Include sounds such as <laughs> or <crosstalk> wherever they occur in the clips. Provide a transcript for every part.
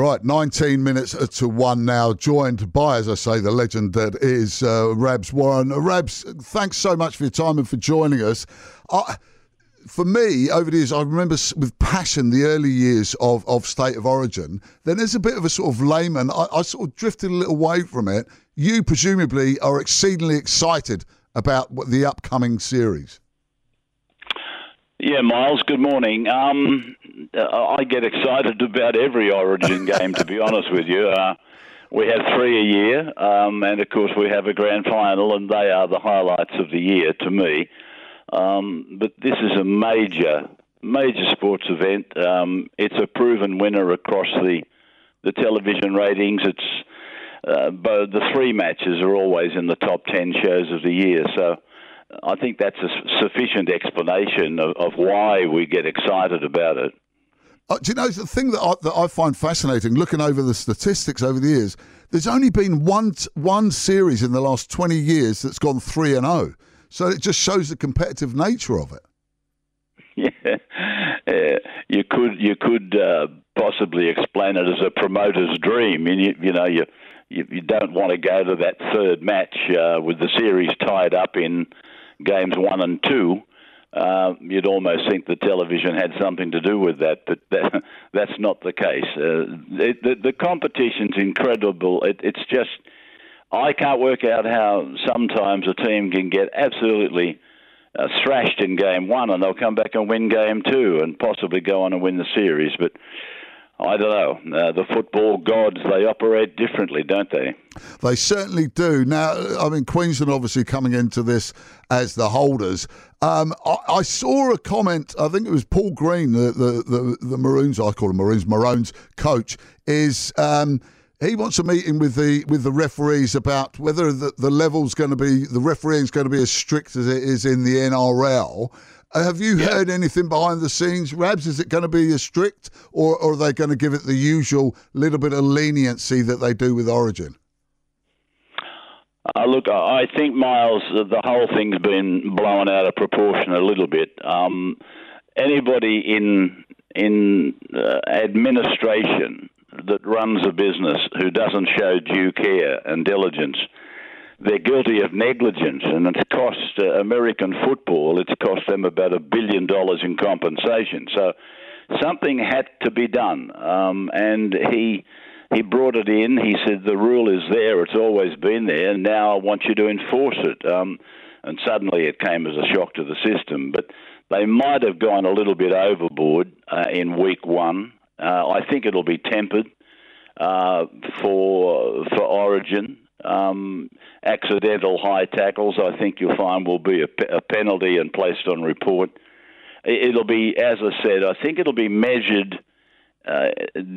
Right, 19 minutes to one now, joined by, as I say, the legend that is uh, Rabs Warren. Rabs, thanks so much for your time and for joining us. Uh, for me, over the years, I remember with passion the early years of, of State of Origin. Then as a bit of a sort of layman, I, I sort of drifted a little away from it. You presumably are exceedingly excited about the upcoming series. Yeah, Miles, good morning. Um, I get excited about every Origin game, to be <laughs> honest with you. Uh, we have three a year, um, and of course, we have a grand final, and they are the highlights of the year to me. Um, but this is a major, major sports event. Um, it's a proven winner across the the television ratings. It's uh, but the three matches are always in the top ten shows of the year. So I think that's a sufficient explanation of, of why we get excited about it. Uh, do you know the thing that I, that I find fascinating, looking over the statistics over the years? There's only been one one series in the last 20 years that's gone three and zero. Oh. So it just shows the competitive nature of it. <laughs> Yeah, uh, you could you could uh, possibly explain it as a promoter's dream. You, you know, you, you, you don't want to go to that third match uh, with the series tied up in games one and two, uh, you'd almost think the television had something to do with that, but that, <laughs> that's not the case. Uh, it, the, the competition's incredible. It, it's just, I can't work out how sometimes a team can get absolutely uh, thrashed in game one and they'll come back and win game two and possibly go on and win the series. But I don't know. Uh, the football gods, they operate differently, don't they? They certainly do. Now, I mean, Queensland obviously coming into this as the holders. Um, I, I, saw a comment, I think it was Paul Green, the, the, the, the Maroons, I call him Maroons, Maroons coach, is. Um, he wants a meeting with the with the referees about whether the, the level's going to be the refereeing is going to be as strict as it is in the NRL. Uh, have you yeah. heard anything behind the scenes, Rabs? Is it going to be as strict, or, or are they going to give it the usual little bit of leniency that they do with Origin? Look, I think Miles, the whole thing's been blown out of proportion a little bit. Um, anybody in in uh, administration that runs a business who doesn't show due care and diligence they're guilty of negligence, and it's cost uh, American football. It's cost them about a billion dollars in compensation. So something had to be done, um, and he he brought it in. He said the rule is there; it's always been there. And now I want you to enforce it. Um, and suddenly it came as a shock to the system, but they might have gone a little bit overboard uh, in week one. Uh, I think it'll be tempered uh, for for Origin. Um, accidental high tackles, I think you'll find will be a, a penalty and placed on report. It'll be, as I said, I think it'll be measured uh,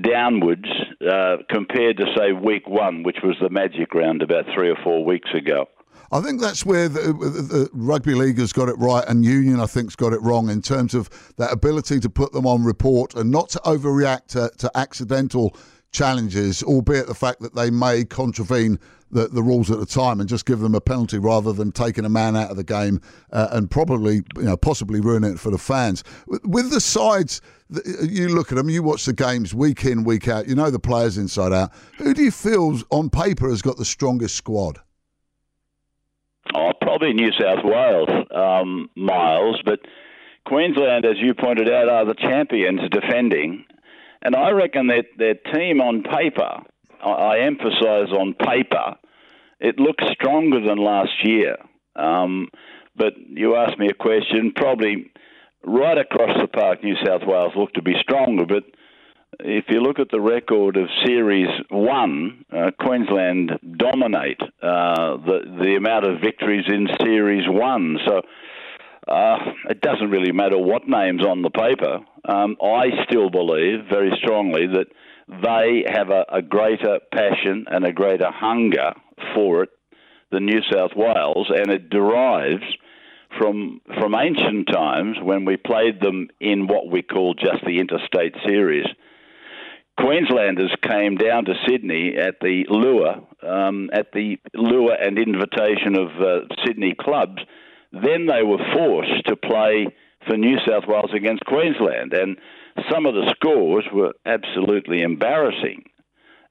downwards uh, compared to, say, week one, which was the magic round about three or four weeks ago. I think that's where the, the, rugby league has got it right, and union I think's got it wrong in terms of that ability to put them on report and not to overreact to, to accidental challenges, albeit the fact that they may contravene the, the rules at the time and just give them a penalty rather than taking a man out of the game uh, and probably, you know, possibly ruining it for the fans. With the sides, you look at them, you watch the games week in, week out, you know the players inside out. Who do you feel on paper has got the strongest squad? Oh, probably New South Wales, um, Miles, but Queensland, as you pointed out, are the champions defending. And I reckon that their team on paper, I emphasise on paper, it looks stronger than last year. Um, but you asked me a question, probably right across the park, New South Wales look to be stronger. But if you look at the record of Series 1, uh, Queensland dominate uh, the, the amount of victories in Series 1. So uh, it doesn't really matter what name's on the paper. Um, I still believe very strongly that they have a, a greater passion and a greater hunger for it than New South Wales, and it derives from from ancient times when we played them in what we call just the interstate series. Queenslanders came down to Sydney at the lure, um, at the lure and invitation of uh, Sydney clubs. Then they were forced to play for New South Wales against Queensland, and some of the scores were absolutely embarrassing.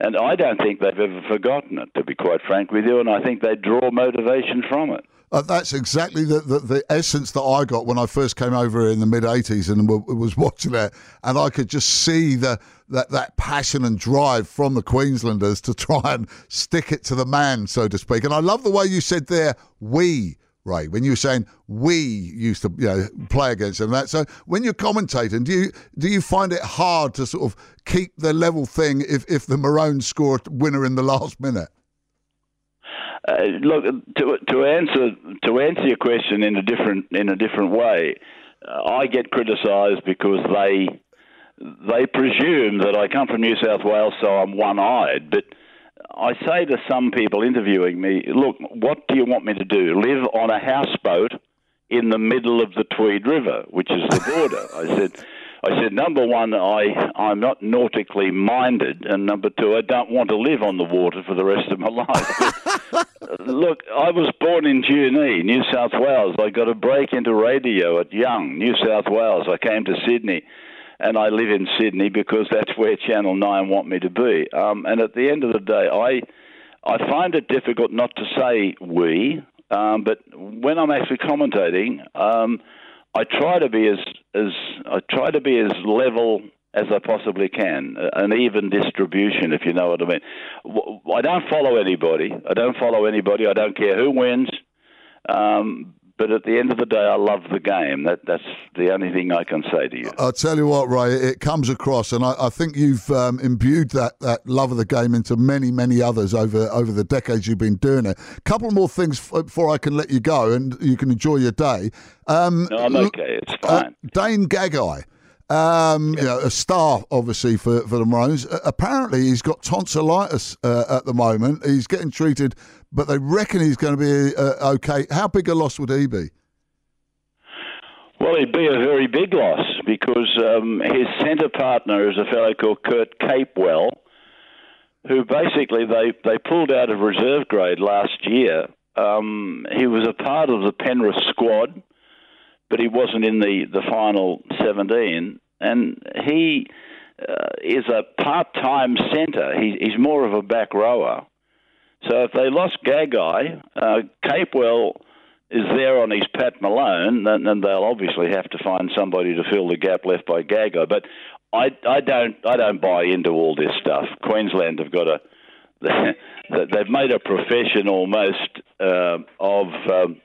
And I don't think they've ever forgotten it, to be quite frank with you, and I think they draw motivation from it. Uh, that's exactly the, the, the, essence that I got when I first came over in the mid 80s and w- was <laughs> watching it. And I could just see the that, that passion and drive from the Queenslanders to try and stick it to the man, so to speak. And I love the way you said there, we. Ray, when you were saying we used to you know, play against them, that so when you're commentating, do you do you find it hard to sort of keep the level thing if, if the Maroons score a winner in the last minute? Uh, look to to answer to answer your question in a different in a different way. Uh, I get criticised because they they presume that I come from New South Wales, so I'm one-eyed. But I say to some people interviewing me, "Look, what do you want me to do? Live on a houseboat in the middle of the Tweed River, which is the border?" I said. I said, number one, I, I'm not nautically minded, and number two, I don't want to live on the water for the rest of my <laughs> life. look, I was born in Junee, New South Wales. I got a break into radio at Young, New South Wales. I came to Sydney, and I live in Sydney because that's where Channel 9 want me to be. Um, and at the end of the day, I, I find it difficult not to say we, um, but when I'm actually commentating, um, I try to be as as I try to be as level as I possibly can, an even distribution, if you know what I mean. I don't follow anybody. I don't follow anybody. I don't care who wins. Um, but at the end of the day, I love the game. That that's the only thing I can say to you. I'll tell you what, Ray, it comes across, and I, I think you've um, imbued that, that love of the game into many, many others over over the decades you've been doing it. A couple more things before I can let you go, and you can enjoy your day. Um, no, I'm okay. It's uh, fine. Uh, Dane Gagai. Um, you know, a star obviously for, for the Maroons. Uh, apparently, he's got tonsillitis uh, at the moment. He's getting treated but they reckon he's going to be uh, okay. How big a loss would he be? Well, he'd be a very big loss because um, his centre partner is a fellow called Kurt Capewell, who basically they, they pulled out of reserve grade last year. Um, he was a part of the Penrith squad, but he wasn't in the, the final 17. And he uh, is a part time centre. He, he's more of a back rower. So if they lost Gagai, uh, Capewell is there on his Pat Malone, then, then they'll obviously have to find somebody to fill the gap left by Gagai. But I, I don't I don't buy into all this stuff. Queensland have got a <laughs> they've made a profession almost uh, of um,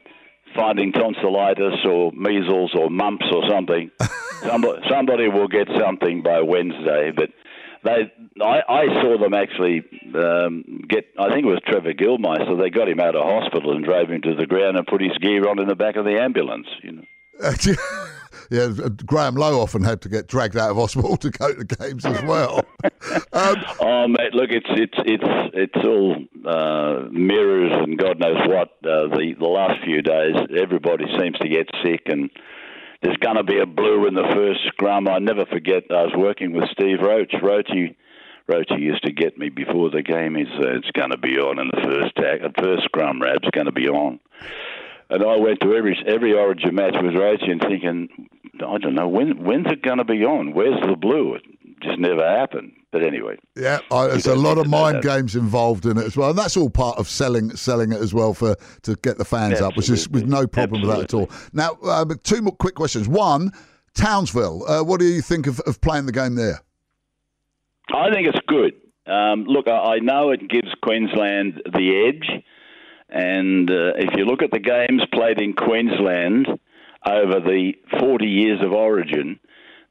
finding tonsillitis or measles or mumps or something. <laughs> somebody, somebody will get something by Wednesday, but they I, I saw them actually um, get. I think it was Trevor Gillmeister. They got him out of hospital and drove him to the ground and put his gear on in the back of the ambulance. You know. <laughs> yeah, Graham Lowe often had to get dragged out of hospital <laughs> to go to games as well. um, oh mate, look, it's it's it's it's all uh, mirrors and God knows what. Uh, the the last few days, everybody seems to get sick and there's going to be a blue in the first scrum. I never forget. I was working with Steve Roach. Roachy, Roachy used to get me before the game. He said it's going to be on in the first tack, the first scrum. Rab's going to be on. And I went to every every Origin match with Roachy and thinking, I don't know when when's it going to be on? Where's the blue? It just never happened. But anyway, yeah, I, there's a lot of mind games involved in it as well, and that's all part of selling selling it as well for to get the fans Absolutely. up, which is with no problem Absolutely. with that at all. Now, uh, two more quick questions. One, Townsville, uh, what do you think of, of playing the game there? I think it's good. Um, look, I, I know it gives Queensland the edge, and uh, if you look at the games played in Queensland over the 40 years of origin,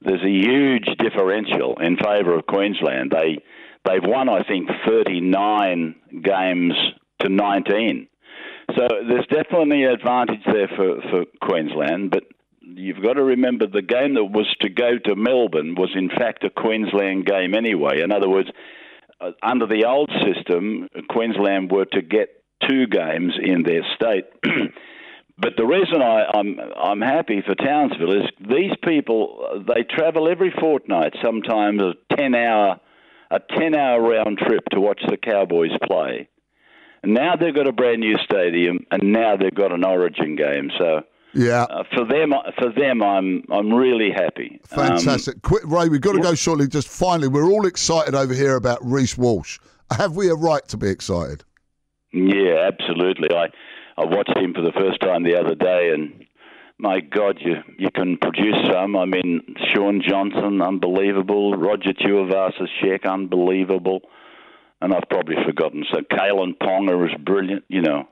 there's a huge differential in favour of Queensland. They they've won, I think, 39 games to 19. So there's definitely an advantage there for, for Queensland, but you've got to remember the game that was to go to Melbourne was in fact a Queensland game anyway. In other words, uh, under the old system, Queensland were to get two games in their state. <clears throat> But the reason I, I'm I'm happy for Townsville is these people they travel every fortnight, sometimes a ten hour a ten hour round trip to watch the Cowboys play. And now they've got a brand new stadium, and now they've got an Origin game. So Yeah. Uh, for them, for them, I'm I'm really happy. Um, Fantastic. Um, Quick, Ray, we've got to go shortly. Just finally, we're all excited over here about Reece Walsh. Have we a right to be excited? Yeah, absolutely. I I watched him for the first time the other day, and my God, you you can produce some. I mean, Shaun Johnson, unbelievable. Roger Tuivasa-Sheck, unbelievable. And I've probably forgotten. So Kalyn Ponga is brilliant, you know.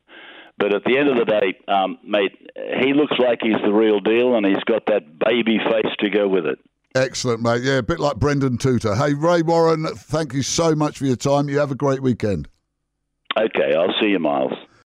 But at the end of the day, um, mate, he looks like he's the real deal, and he's got that baby face to go with it. Excellent, mate. Yeah, a bit like Brendon Tuuta. Hey, Ray Warren, thank you so much for your time. You have a great weekend. Okay, I'll see you, Miles.